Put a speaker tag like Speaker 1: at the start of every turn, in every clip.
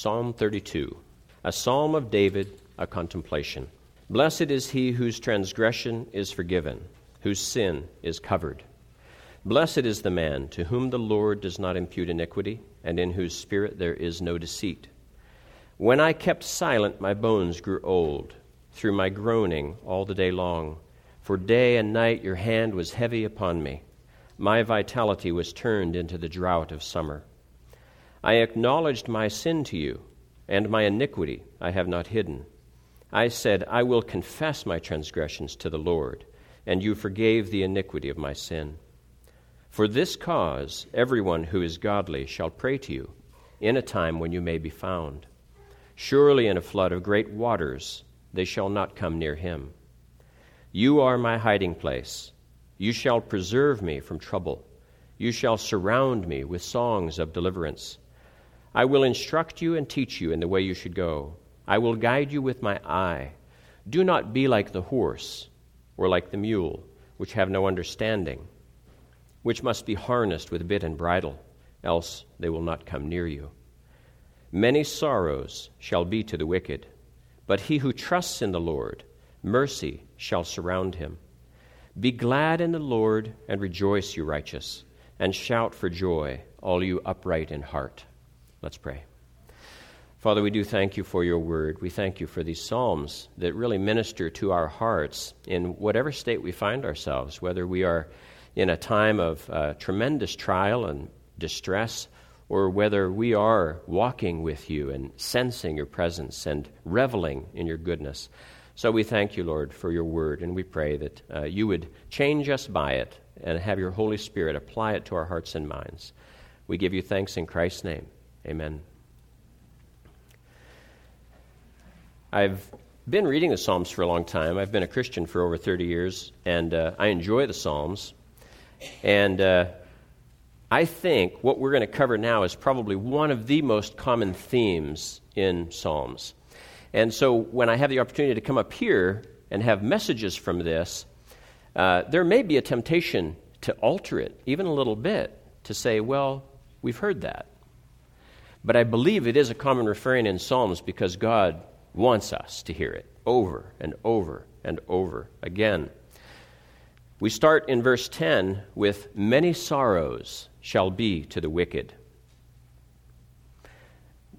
Speaker 1: Psalm 32, a psalm of David, a contemplation. Blessed is he whose transgression is forgiven, whose sin is covered. Blessed is the man to whom the Lord does not impute iniquity, and in whose spirit there is no deceit. When I kept silent, my bones grew old, through my groaning all the day long. For day and night your hand was heavy upon me. My vitality was turned into the drought of summer. I acknowledged my sin to you, and my iniquity I have not hidden. I said, I will confess my transgressions to the Lord, and you forgave the iniquity of my sin. For this cause, everyone who is godly shall pray to you in a time when you may be found. Surely in a flood of great waters they shall not come near him. You are my hiding place. You shall preserve me from trouble. You shall surround me with songs of deliverance. I will instruct you and teach you in the way you should go. I will guide you with my eye. Do not be like the horse or like the mule, which have no understanding, which must be harnessed with bit and bridle, else they will not come near you. Many sorrows shall be to the wicked, but he who trusts in the Lord, mercy shall surround him. Be glad in the Lord and rejoice, you righteous, and shout for joy, all you upright in heart. Let's pray. Father, we do thank you for your word. We thank you for these psalms that really minister to our hearts in whatever state we find ourselves, whether we are in a time of uh, tremendous trial and distress, or whether we are walking with you and sensing your presence and reveling in your goodness. So we thank you, Lord, for your word, and we pray that uh, you would change us by it and have your Holy Spirit apply it to our hearts and minds. We give you thanks in Christ's name. Amen. I've been reading the Psalms for a long time. I've been a Christian for over 30 years, and uh, I enjoy the Psalms. And uh, I think what we're going to cover now is probably one of the most common themes in Psalms. And so when I have the opportunity to come up here and have messages from this, uh, there may be a temptation to alter it even a little bit to say, well, we've heard that. But I believe it is a common refrain in Psalms because God wants us to hear it over and over and over again. We start in verse 10 with Many sorrows shall be to the wicked.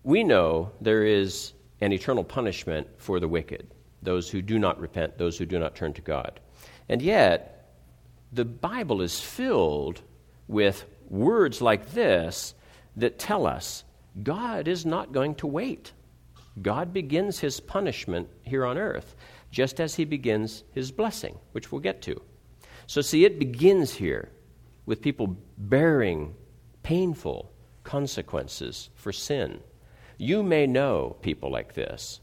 Speaker 1: We know there is an eternal punishment for the wicked, those who do not repent, those who do not turn to God. And yet, the Bible is filled with words like this that tell us God is not going to wait. God begins his punishment here on earth, just as he begins his blessing, which we'll get to. So, see, it begins here with people bearing painful consequences for sin. You may know people like this.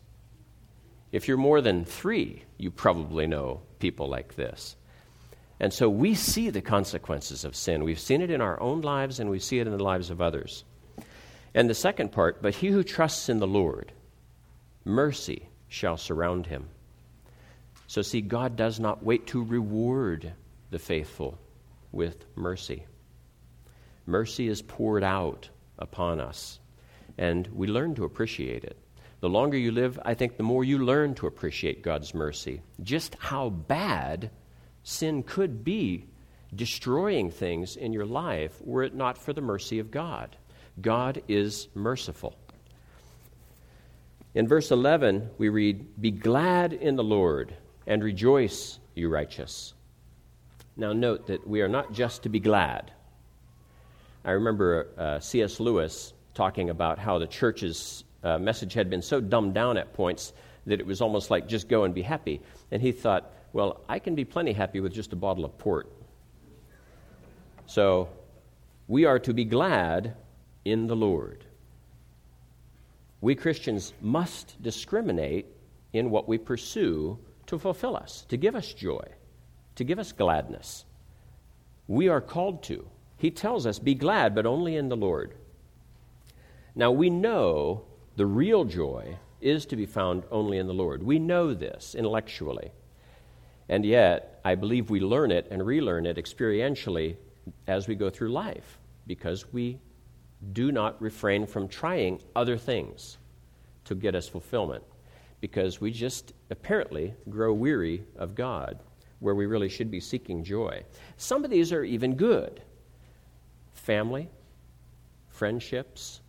Speaker 1: If you're more than three, you probably know people like this. And so we see the consequences of sin. We've seen it in our own lives and we see it in the lives of others. And the second part, but he who trusts in the Lord mercy shall surround him. So, see, God does not wait to reward the faithful with mercy. Mercy is poured out upon us, and we learn to appreciate it. The longer you live, I think the more you learn to appreciate God's mercy. Just how bad sin could be destroying things in your life were it not for the mercy of God. God is merciful. In verse 11, we read, Be glad in the Lord and rejoice, you righteous. Now, note that we are not just to be glad. I remember uh, C.S. Lewis talking about how the church's uh, message had been so dumbed down at points that it was almost like just go and be happy. And he thought, well, I can be plenty happy with just a bottle of port. So, we are to be glad in the Lord we Christians must discriminate in what we pursue to fulfill us, to give us joy, to give us gladness. We are called to. He tells us, Be glad, but only in the Lord. Now, we know the real joy is to be found only in the Lord. We know this intellectually. And yet, I believe we learn it and relearn it experientially as we go through life because we do not refrain from trying other things to get us fulfillment because we just apparently grow weary of God where we really should be seeking joy. Some of these are even good family, friendships.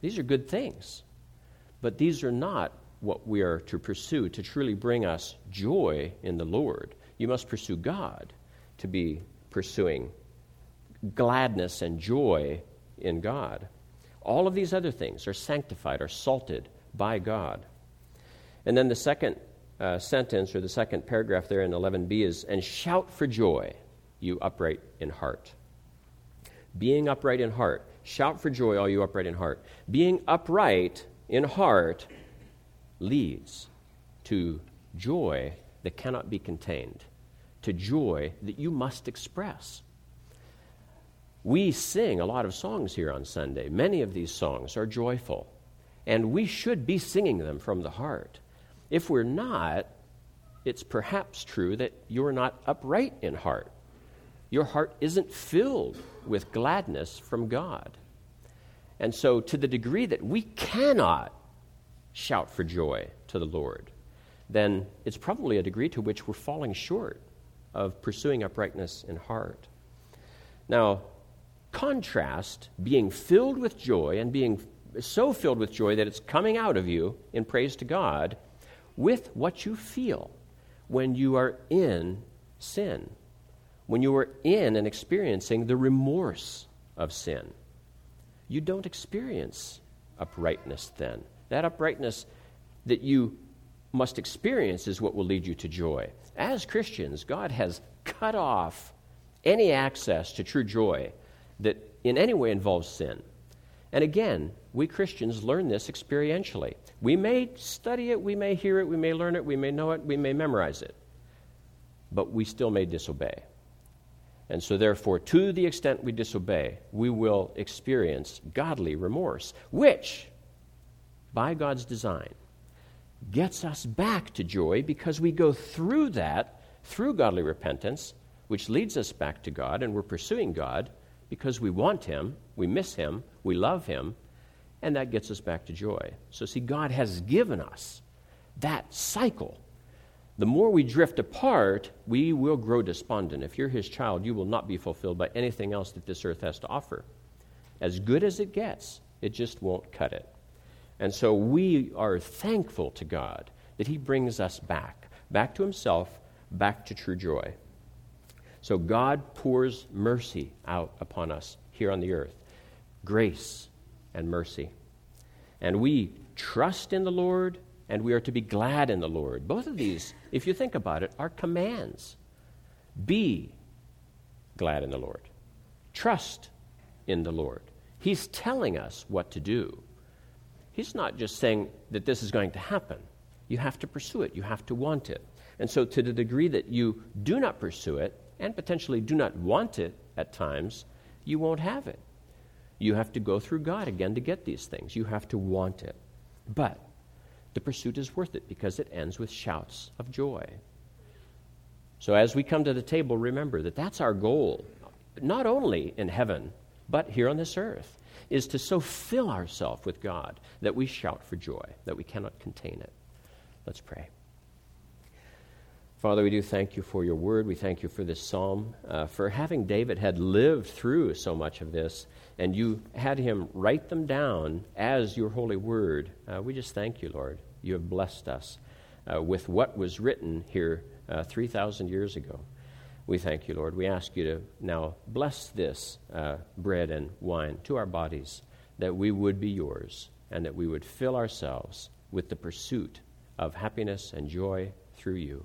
Speaker 1: These are good things. But these are not what we are to pursue to truly bring us joy in the Lord. You must pursue God to be pursuing gladness and joy in God. All of these other things are sanctified, are salted by God. And then the second uh, sentence or the second paragraph there in 11b is, and shout for joy, you upright in heart. Being upright in heart. Shout for joy, all you upright in heart. Being upright in heart leads to joy that cannot be contained, to joy that you must express. We sing a lot of songs here on Sunday. Many of these songs are joyful, and we should be singing them from the heart. If we're not, it's perhaps true that you're not upright in heart. Your heart isn't filled with gladness from God. And so, to the degree that we cannot shout for joy to the Lord, then it's probably a degree to which we're falling short of pursuing uprightness in heart. Now, contrast being filled with joy and being so filled with joy that it's coming out of you in praise to God with what you feel when you are in sin, when you are in and experiencing the remorse of sin. You don't experience uprightness then. That uprightness that you must experience is what will lead you to joy. As Christians, God has cut off any access to true joy that in any way involves sin. And again, we Christians learn this experientially. We may study it, we may hear it, we may learn it, we may know it, we may memorize it, but we still may disobey. And so, therefore, to the extent we disobey, we will experience godly remorse, which by God's design, gets us back to joy because we go through that, through godly repentance, which leads us back to God, and we're pursuing God because we want Him, we miss Him, we love Him, and that gets us back to joy. So, see, God has given us that cycle. The more we drift apart, we will grow despondent. If you're His child, you will not be fulfilled by anything else that this earth has to offer. As good as it gets, it just won't cut it. And so we are thankful to God that He brings us back, back to Himself, back to true joy. So God pours mercy out upon us here on the earth grace and mercy. And we trust in the Lord and we are to be glad in the Lord. Both of these, if you think about it, are commands. Be glad in the Lord, trust in the Lord. He's telling us what to do. He's not just saying that this is going to happen. You have to pursue it, you have to want it. And so, to the degree that you do not pursue it, and potentially do not want it at times, you won't have it. You have to go through God again to get these things. You have to want it. But the pursuit is worth it because it ends with shouts of joy. So, as we come to the table, remember that that's our goal, not only in heaven, but here on this earth is to so fill ourselves with God that we shout for joy, that we cannot contain it. Let's pray. Father, we do thank you for your word. We thank you for this psalm, uh, for having David had lived through so much of this, and you had him write them down as your holy word. Uh, we just thank you, Lord. You have blessed us uh, with what was written here uh, 3,000 years ago. We thank you, Lord. We ask you to now bless this uh, bread and wine to our bodies, that we would be yours, and that we would fill ourselves with the pursuit of happiness and joy through you.